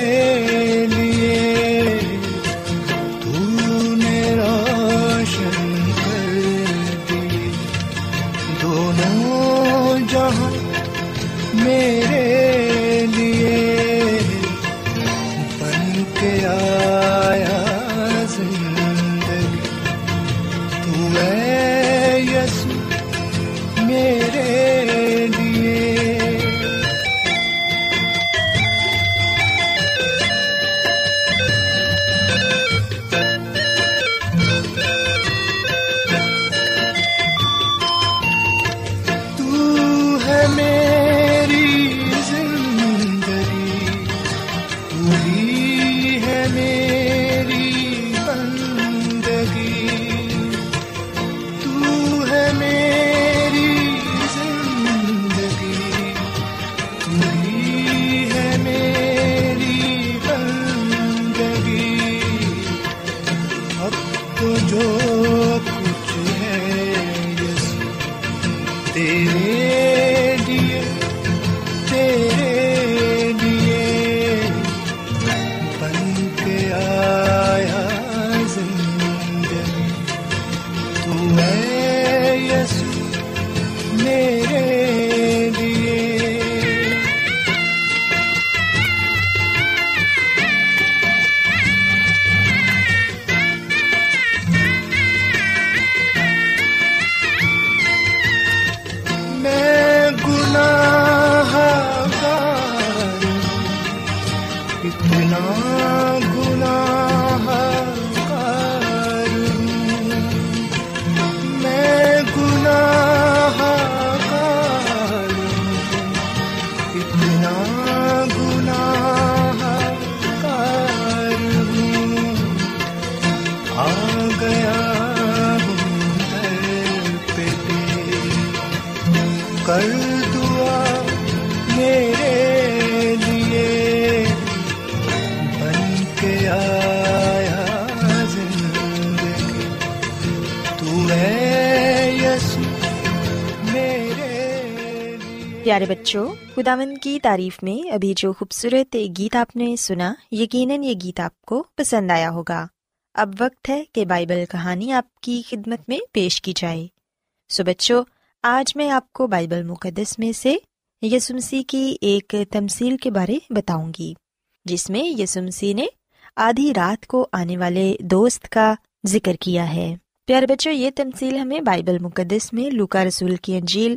ہیں بچوں خداون کی تعریف میں ابھی جو خوبصورت گیت آپ نے سنا، یقیناً یہ گیت آپ کو پسند آیا ہوگا۔ اب وقت ہے کہ بائبل کہانی آپ کی خدمت میں پیش کی جائے۔ سو بچوں، آج میں آپ کو بائبل مقدس میں سے یسمسی کی ایک تمثیل کے بارے بتاؤں گی، جس میں یسمسی نے آدھی رات کو آنے والے دوست کا ذکر کیا ہے۔ پیارے بچوں، یہ تمثیل ہمیں بائبل مقدس میں لوکا رسول کی انجیل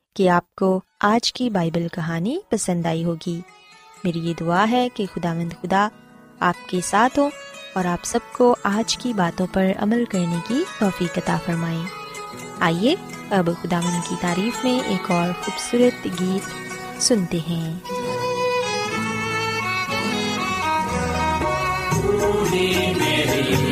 کہ آپ کو آج کی بائبل کہانی پسند آئی ہوگی۔ میری یہ دعا ہے کہ خدا مند خدا آپ کے ساتھ ہو اور آپ سب کو آج کی باتوں پر عمل کرنے کی توفیق عطا فرمائیں آئیے اب خدا مند کی تعریف میں ایک اور خوبصورت گیت سنتے ہیں۔ میری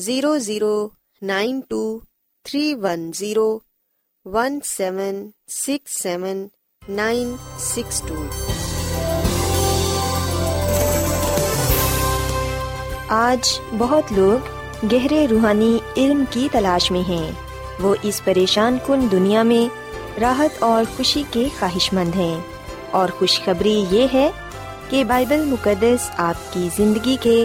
Zero zero nine two three one zero one seven six seven nine six two آج بہت لوگ گہرے روحانی علم کی تلاش میں ہیں۔ وہ اس پریشان کن دنیا میں راحت اور خوشی کے خواہش مند ہیں۔ اور خوشخبری یہ ہے کہ بائبل مقدس آپ کی زندگی کے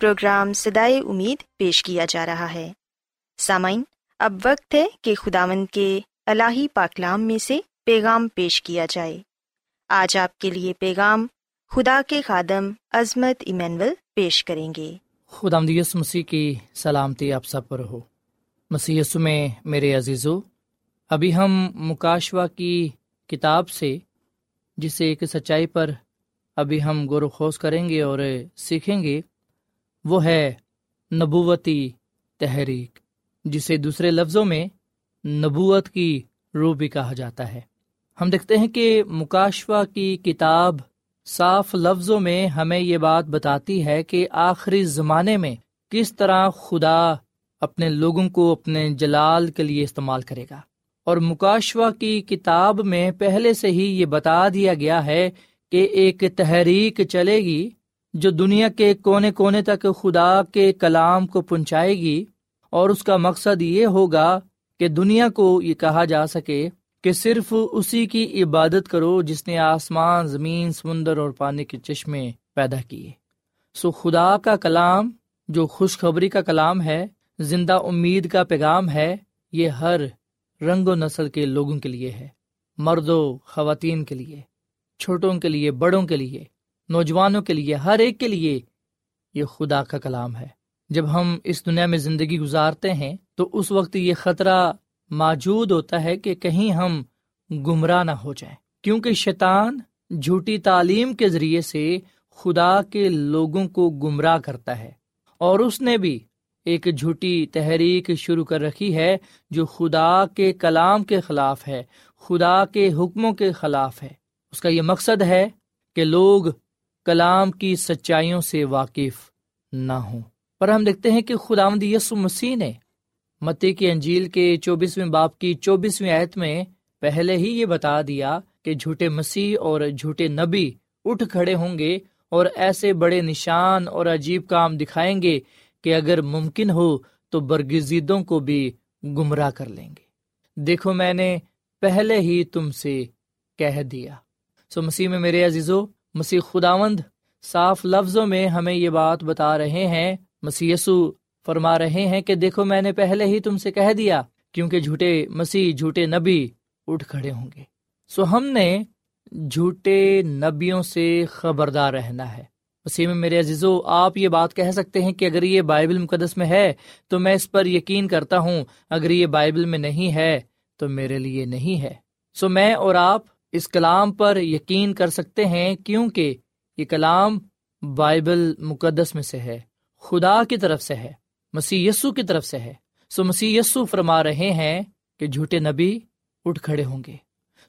پروگرام سدائے امید پیش کیا جا رہا ہے۔ سامعین، اب وقت ہے کہ خداوند کے الہی پاکلام میں سے پیغام پیش کیا جائے۔ آج آپ کے لیے پیغام خدا کے خادم عظمت ایمینول پیش کریں گے۔ خدا مسیح کی سلامتی آپ سب پر ہو۔ مسی میں میرے عزیزو، ابھی ہم مکاشوا کی کتاب سے، جسے ایک سچائی پر ابھی ہم غور و خوص کریں گے اور سیکھیں گے وہ ہے نبوتی تحریک، جسے دوسرے لفظوں میں نبوت کی روح بھی کہا جاتا ہے۔ ہم دیکھتے ہیں کہ مکاشوا کی کتاب صاف لفظوں میں ہمیں یہ بات بتاتی ہے کہ آخری زمانے میں کس طرح خدا اپنے لوگوں کو اپنے جلال کے لیے استعمال کرے گا۔ اور مکاشوا کی کتاب میں پہلے سے ہی یہ بتا دیا گیا ہے کہ ایک تحریک چلے گی جو دنیا کے کونے کونے تک خدا کے کلام کو پہنچائے گی، اور اس کا مقصد یہ ہوگا کہ دنیا کو یہ کہا جا سکے کہ صرف اسی کی عبادت کرو جس نے آسمان، زمین، سمندر اور پانی کے چشمے پیدا کیے۔ سو خدا کا کلام، جو خوشخبری کا کلام ہے، زندہ امید کا پیغام ہے، یہ ہر رنگ و نسل کے لوگوں کے لیے ہے مرد و خواتین کے لیے، چھوٹوں کے لیے، بڑوں کے لیے۔ نوجوانوں کے لیے، ہر ایک کے لیے یہ خدا کا کلام ہے۔ جب ہم اس دنیا میں زندگی گزارتے ہیں، تو اس وقت یہ خطرہ موجود ہوتا ہے کہ کہیں ہم گمراہ نہ ہو جائیں۔ کیونکہ شیطان جھوٹی تعلیم کے ذریعے سے خدا کے لوگوں کو گمراہ کرتا ہے۔ اور اس نے بھی ایک جھوٹی تحریک شروع کر رکھی ہے، جو خدا کے کلام کے خلاف ہے، خدا کے حکموں کے خلاف ہے۔ اس کا یہ مقصد ہے کہ لوگ کلام کی سچائیوں سے واقف نہ ہوں۔ پر ہم دیکھتے ہیں کہ خدا یسو مسیح نے متی کی انجیل کے چوبیسویں باپ کی چوبیسویں آیت میں پہلے ہی یہ بتا دیا کہ جھوٹے مسیح اور جھوٹے نبی اٹھ کھڑے ہوں گے اور ایسے بڑے نشان اور عجیب کام دکھائیں گے کہ اگر ممکن ہو تو برگزیدوں کو بھی گمراہ کر لیں گے۔ دیکھو میں نے پہلے ہی تم سے کہہ دیا۔ سو مسیح میں میرے عزیزو مسیح خداوند صاف لفظوں میں ہمیں یہ بات بتا رہے ہیں۔ مسی فرما رہے ہیں کہ دیکھو میں نے پہلے ہی تم سے کہہ دیا، کیونکہ جھوٹے مسیح، جھوٹے نبی اٹھ کھڑے ہوں گے۔ سو ہم نے جھوٹے نبیوں سے خبردار رہنا ہے۔ مسیح میں میرے عزیزو، آپ یہ بات کہہ سکتے ہیں کہ اگر یہ بائبل مقدس میں ہے تو میں اس پر یقین کرتا ہوں، اگر یہ بائبل میں نہیں ہے تو میرے لیے نہیں ہے۔ سو میں اور آپ اس کلام پر یقین کر سکتے ہیں کیونکہ یہ کلام بائبل مقدس میں سے ہے، خدا کی طرف سے ہے، مسیح یسو کی طرف سے ہے۔ سو مسیح یسو فرما رہے ہیں کہ جھوٹے نبی اٹھ کھڑے ہوں گے۔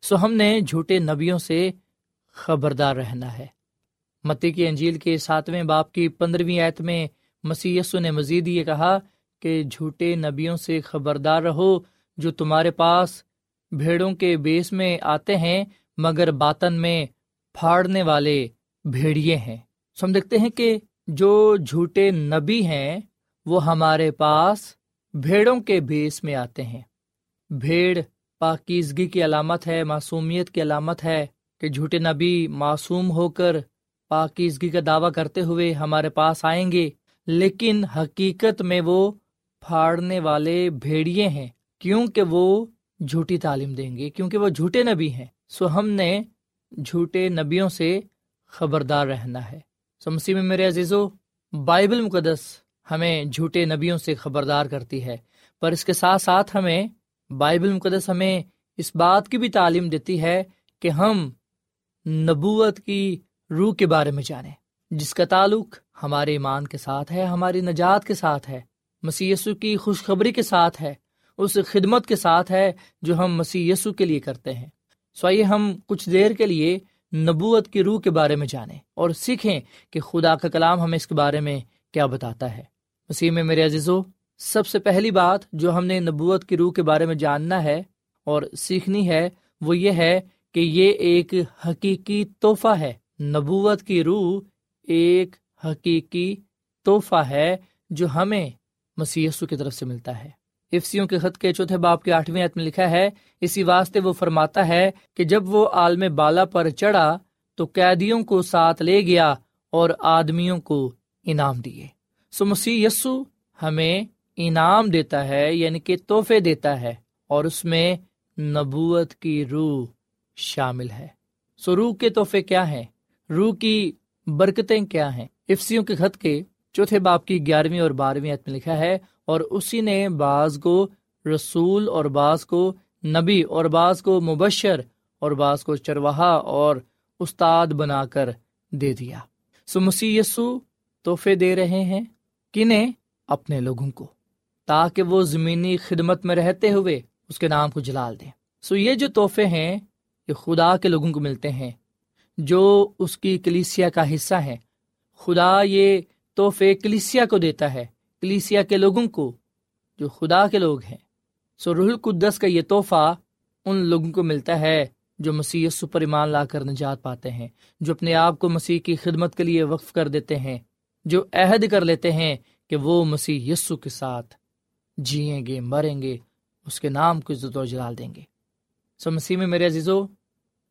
سو ہم نے جھوٹے نبیوں سے خبردار رہنا ہے۔ متی کی انجیل کے ساتویں باپ کی پندرہویں آیت میں مسی نے مزید یہ کہا کہ جھوٹے نبیوں سے خبردار رہو جو تمہارے پاس بھیڑوں کے بیس میں آتے ہیں، مگر باطن میں پھاڑنے والے بھیڑیے ہیں۔ سو ہم دیکھتے ہیں کہ جو جھوٹے نبی ہیں، وہ ہمارے پاس بھیڑوں کے بیس میں آتے ہیں۔ بھیڑ پاکیزگی کی علامت ہے، معصومیت کی علامت ہے کہ جھوٹے نبی معصوم ہو کر پاکیزگی کا دعویٰ کرتے ہوئے ہمارے پاس آئیں گے۔ لیکن حقیقت میں وہ پھاڑنے والے بھیڑیے ہیں، کیونکہ وہ جھوٹی تعلیم دیں گے، کیونکہ وہ جھوٹے نبی ہیں۔ سو ہم نے جھوٹے نبیوں سے خبردار رہنا ہے۔ سو مسیح میں میرے عزیزو، بائبل مقدس ہمیں جھوٹے نبیوں سے خبردار کرتی ہے، پر اس کے ساتھ ساتھ ہمیں بائبل مقدس ہمیں اس بات کی بھی تعلیم دیتی ہے کہ ہم نبوت کی روح کے بارے میں جانیں، جس کا تعلق ہمارے ایمان کے ساتھ ہے، ہماری نجات کے ساتھ ہے مسی کی خوشخبری کے ساتھ ہے۔ اس خدمت کے ساتھ ہے جو ہم مسی کے لیے کرتے ہیں۔ سو آئیے ہم کچھ دیر کے لیے نبوت کی روح کے بارے میں جانیں اور سیکھیں کہ خدا کا کلام ہمیں اس کے بارے میں کیا بتاتا ہے۔ مسیح میں میرے عزیزو، سب سے پہلی بات جو ہم نے نبوت کی روح کے بارے میں جاننا ہے اور سیکھنی ہے وہ یہ ہے کہ یہ ایک حقیقی تحفہ ہے۔ نبوت کی روح ایک حقیقی تحفہ ہے جو ہمیں مسی کی طرف سے ملتا ہے۔ افسیوں کے خط کے چوتھے باپ کے آٹھویں عت میں لکھا ہے، اسی واسطے وہ فرماتا ہے کہ جب وہ عالم بالا پر چڑھا تو قیدیوں کو ساتھ لے گیا اور آدمیوں کو انعام دیے۔ سو مسیح یسو ہمیں انعام دیتا ہے یعنی کہ تحفے دیتا ہے اور اس میں نبوت کی روح شامل ہے۔ سو روح کے تحفے کیا ہیں؟ روح کی برکتیں کیا ہیں؟ افسیوں کے خط کے چوتھے باپ کی گیارہویں اور بارہویں عت میں لکھا ہے اور اسی نے بعض کو رسول اور بعض کو نبی اور بعض کو مبشر اور بعض کو چرواہا اور استاد بنا کر دے دیا۔ سو مسیح یسو تحفے دے رہے ہیں کنہیں اپنے لوگوں کو تاکہ وہ زمینی خدمت میں رہتے ہوئے اس کے نام کو جلال دیں۔ سو یہ جو تحفے ہیں یہ خدا کے لوگوں کو ملتے ہیں جو اس کی کلیسیا کا حصہ ہے خدا یہ تحفے کلیسیا کو دیتا ہے۔ کلیسیا کے لوگوں کو، جو خدا کے لوگ ہیں۔ سو رح القدس کا یہ تحفہ ان لوگوں کو ملتا ہے جو مسیح پر ایمان لا کر نجات پاتے ہیں، جو اپنے آپ کو مسیح کی خدمت کے لیے وقف کر دیتے ہیں، جو عہد کر لیتے ہیں کہ وہ مسیح یسو کے ساتھ جئیں گے، مریں گے، اس کے نام کو عزت و جلال دیں گے۔ سو مسیح میں میرے عزیزو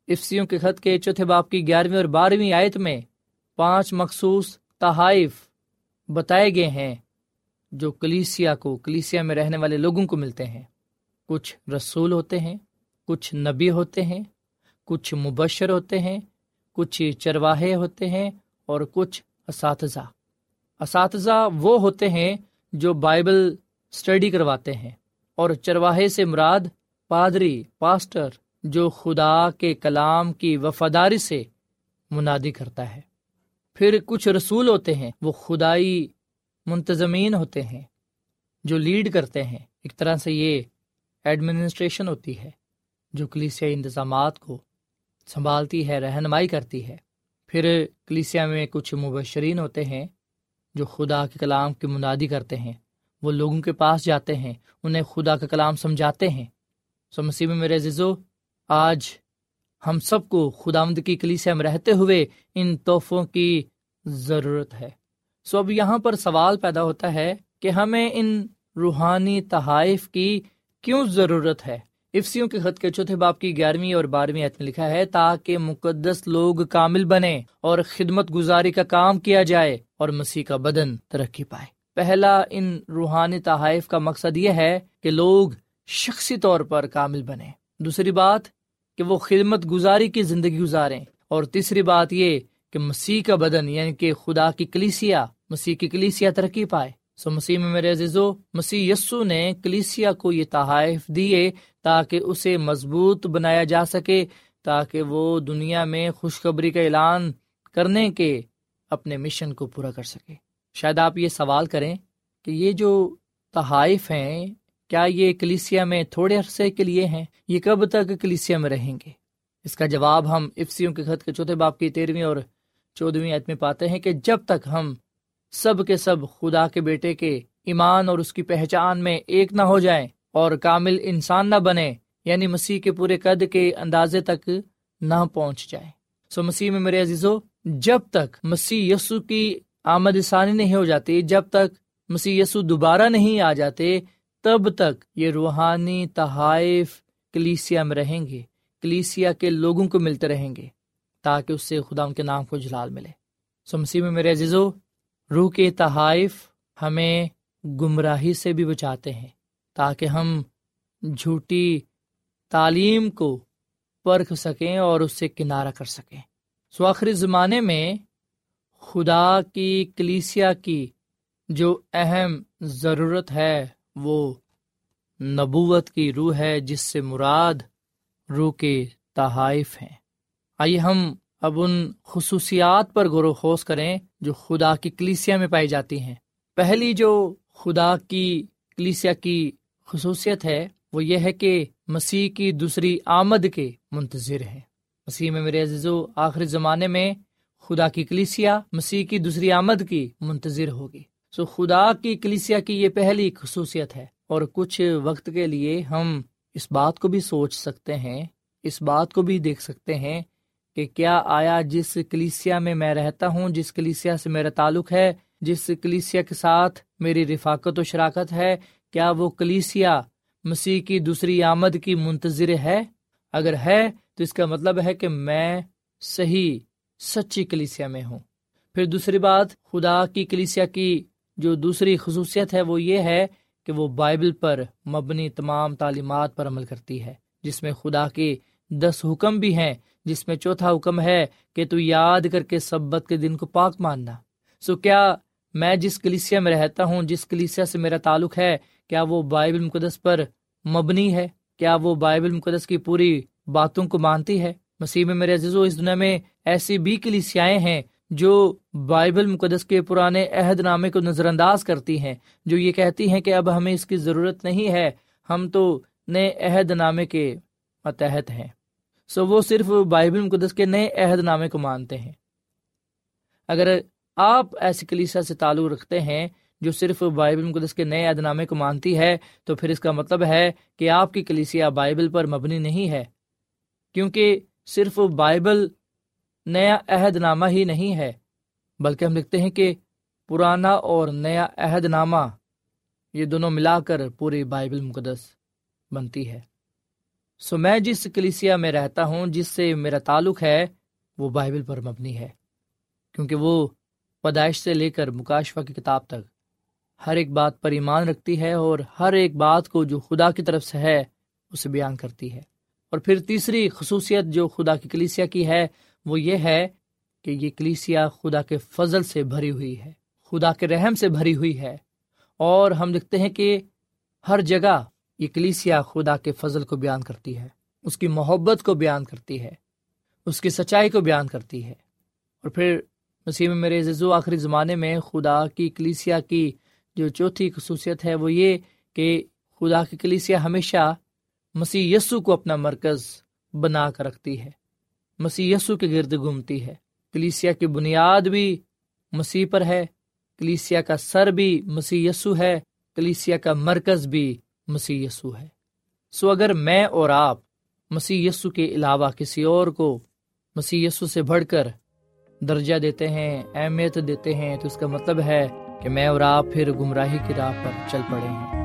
افسیوں کے خط کے چوتھے باپ کی گیارہویں اور بارہویں آیت میں پانچ مخصوص تحائف بتائے گئے ہیں۔ جو کلیسیا کو، کلیسیا میں رہنے والے لوگوں کو ملتے ہیں۔ کچھ رسول ہوتے ہیں، کچھ نبی ہوتے ہیں، کچھ مبشر ہوتے ہیں، کچھ چرواہے ہوتے ہیں اور کچھ اساتذہ۔ اساتذہ وہ ہوتے ہیں جو بائبل اسٹڈی کرواتے ہیں۔ اور چرواہے سے مراد پادری، پاسٹر، جو خدا کے کلام کی وفاداری سے منادی کرتا ہے۔ پھر کچھ رسول ہوتے ہیں، وہ خدائی منتظمین ہوتے ہیں، جو لیڈ کرتے ہیں۔ ایک طرح سے یہ ایڈمنسٹریشن ہوتی ہے، جو کلیسیا انتظامات کو سنبھالتی ہے، رہنمائی کرتی ہے۔ پھر کلیسیا میں کچھ مبشرین ہوتے ہیں، جو خدا کے کلام کی منادی کرتے ہیں۔ وہ لوگوں کے پاس جاتے ہیں، انہیں خدا کا کلام سمجھاتے ہیں۔ سو مسیح میں میرے عزیزو، آج ہم سب کو خدا کی کلیسیا میں رہتے ہوئے ان تحفوں کی ضرورت ہے۔ سو اب یہاں پر سوال پیدا ہوتا ہے کہ ہمیں ان روحانی تحائف کی کیوں ضرورت ہے؟ افسیوں کے خط کے چوتھے باپ کی گیارہویں اور بارہویں عید میں لکھا ہے، تاکہ مقدس لوگ کامل بنے اور خدمت گزاری کا کام کیا جائے اور مسیح کا بدن ترقی پائے۔ پہلا ان روحانی تحائف کا مقصد یہ ہے کہ لوگ شخصی طور پر کامل بنے دوسری بات کہ وہ خدمت گزاری کی زندگی گزاریں۔ اور تیسری بات یہ کہ مسیح کا بدن یعنی کہ خدا کی کلیسیا مسیح کی کلیسیا ترقی پائے۔ سو مسیح میں میرے عزیزو، مسیح یسو نے کلیسیا کو یہ تحائف دیے تاکہ اسے مضبوط بنایا جا سکے، تاکہ وہ دنیا میں خوشخبری کا اعلان کرنے کے اپنے مشن کو پورا کر سکے۔ شاید آپ یہ سوال کریں کہ یہ جو تحائف ہیں، کیا یہ کلیسیا میں تھوڑے عرصے کے لیے ہیں؟ یہ کب تک کلیسیا میں رہیں گے؟ اس کا جواب ہم افسیوں کے خط کے چوتھے باپ کی تیرہویں اور چودہویں عید میں پاتے ہیں کہ جب تک ہم سب کے سب خدا کے بیٹے کے ایمان اور اس کی پہچان میں ایک نہ ہو جائیں اور کامل انسان نہ بنے یعنی مسیح کے پورے قد کے اندازے تک نہ پہنچ جائے سو مسیح میں میرے عزیزو، جب تک مسیح یسو کی آمد ثانی نہیں ہو جاتی، جب تک مسیح یسو دوبارہ نہیں آ جاتے، تب تک یہ روحانی تحائف کلیسیا میں رہیں گے، کلیسیا کے لوگوں کو ملتے رہیں گے، تاکہ اس سے خدا ان کے نام کو جلال ملے۔ سو مسیح میں میرے عزیزو روح کے تحائف ہمیں گمراہی سے بھی بچاتے ہیں تاکہ ہم جھوٹی تعلیم کو پرکھ سکیں اور اس سے کنارہ کر سکیں۔ سو آخری زمانے میں خدا کی کلیسیا کی جو اہم ضرورت ہے وہ نبوت کی روح ہے جس سے مراد روح کے تحائف ہیں۔ آئیے ہم اب ان خصوصیات پر غور و خوص کریں جو خدا کی کلیسیا میں پائی جاتی ہیں۔ پہلی جو خدا کی کلیسیا کی خصوصیت ہے، وہ یہ ہے کہ مسیح کی دوسری آمد کے منتظر ہے مسیح میں میرے عزیزو، آخری زمانے میں خدا کی کلیسیا مسیح کی دوسری آمد کی منتظر ہوگی۔ سو خدا کی کلیسیا کی یہ پہلی خصوصیت ہے۔ اور کچھ وقت کے لیے ہم اس بات کو بھی سوچ سکتے ہیں، اس بات کو بھی دیکھ سکتے ہیں کہ کیا آیا جس کلیسیا میں میں رہتا ہوں، جس کلیسیا سے میرا تعلق ہے، جس کلیسیا کے ساتھ میری رفاقت و شراکت ہے، کیا وہ کلیسیا مسیح کی دوسری آمد کی منتظر ہے؟ اگر ہے، تو اس کا مطلب ہے کہ میں صحیح، سچی کلیسیا میں ہوں۔ پھر دوسری بات، خدا کی کلیسیا کی جو دوسری خصوصیت ہے، وہ یہ ہے کہ وہ بائبل پر مبنی تمام تعلیمات پر عمل کرتی ہے، جس میں خدا کے دس حکم بھی ہیں، جس میں چوتھا حکم ہے کہ تو یاد کر کے سبت کے دن کو پاک ماننا۔ سو کیا میں جس کلیسیا میں رہتا ہوں، جس کلیسیا سے میرا تعلق ہے، کیا وہ بائبل مقدس پر مبنی ہے؟ کیا وہ بائبل مقدس کی پوری باتوں کو مانتی ہے؟ مسیح میں میرے عزیز و اس دنیا میں ایسی بھی کلیسیاں ہیں جو بائبل مقدس کے پرانے عہد نامے کو نظر انداز کرتی ہیں، جو یہ کہتی ہیں کہ اب ہمیں اس کی ضرورت نہیں ہے، ہم تو نئے عہد نامے کے متحد ہیں۔ سو وہ صرف بائبل مقدس کے نئے عہد نامے کو مانتے ہیں۔ اگر آپ ایسی کلیسا سے تعلق رکھتے ہیں جو صرف بائبل مقدس کے نئے عہد نامے کو مانتی ہے، تو پھر اس کا مطلب ہے کہ آپ کی کلیسیا بائبل پر مبنی نہیں ہے، کیونکہ صرف بائبل نیا عہد نامہ ہی نہیں ہے، بلکہ ہم لکھتے ہیں کہ پرانا اور نیا عہد نامہ، یہ دونوں ملا کر پوری بائبل مقدس بنتی ہے۔ سو میں جس کلیسیا میں رہتا ہوں، جس سے میرا تعلق ہے، وہ بائبل پر مبنی ہے، کیونکہ وہ پیدائش سے لے کر مکاشفہ کی کتاب تک ہر ایک بات پر ایمان رکھتی ہے اور ہر ایک بات کو جو خدا کی طرف سے ہے، اسے بیان کرتی ہے۔ اور پھر تیسری خصوصیت جو خدا کی کلیسیا کی ہے، وہ یہ ہے کہ یہ کلیسیا خدا کے فضل سے بھری ہوئی ہے، خدا کے رحم سے بھری ہوئی ہے۔ اور ہم دیکھتے ہیں کہ ہر جگہ یہ کلیسیا خدا کے فضل کو بیان کرتی ہے، اس کی محبت کو بیان کرتی ہے، اس کی سچائی کو بیان کرتی ہے۔ اور پھر نسیم میرے ززو آخری زمانے میں خدا کی کلیسیا کی جو چوتھی خصوصیت ہے وہ یہ کہ خدا کی کلیسیا ہمیشہ مسیح یسو کو اپنا مرکز بنا کر رکھتی ہے۔ مسیح یسو کے گرد گھومتی ہے۔ کلیسیا کی بنیاد بھی مسیح پر ہے کلیسیا کا سر بھی مسیح یسو ہے کلیسیا کا مرکز بھی مسیح یسو ہے۔ سو اگر میں اور آپ مسیح یسو کے علاوہ کسی اور کو مسیح یسو سے بڑھ کر درجہ دیتے ہیں، اہمیت دیتے ہیں، تو اس کا مطلب ہے کہ میں اور آپ پھر گمراہی کی راہ پر چل پڑے ہیں۔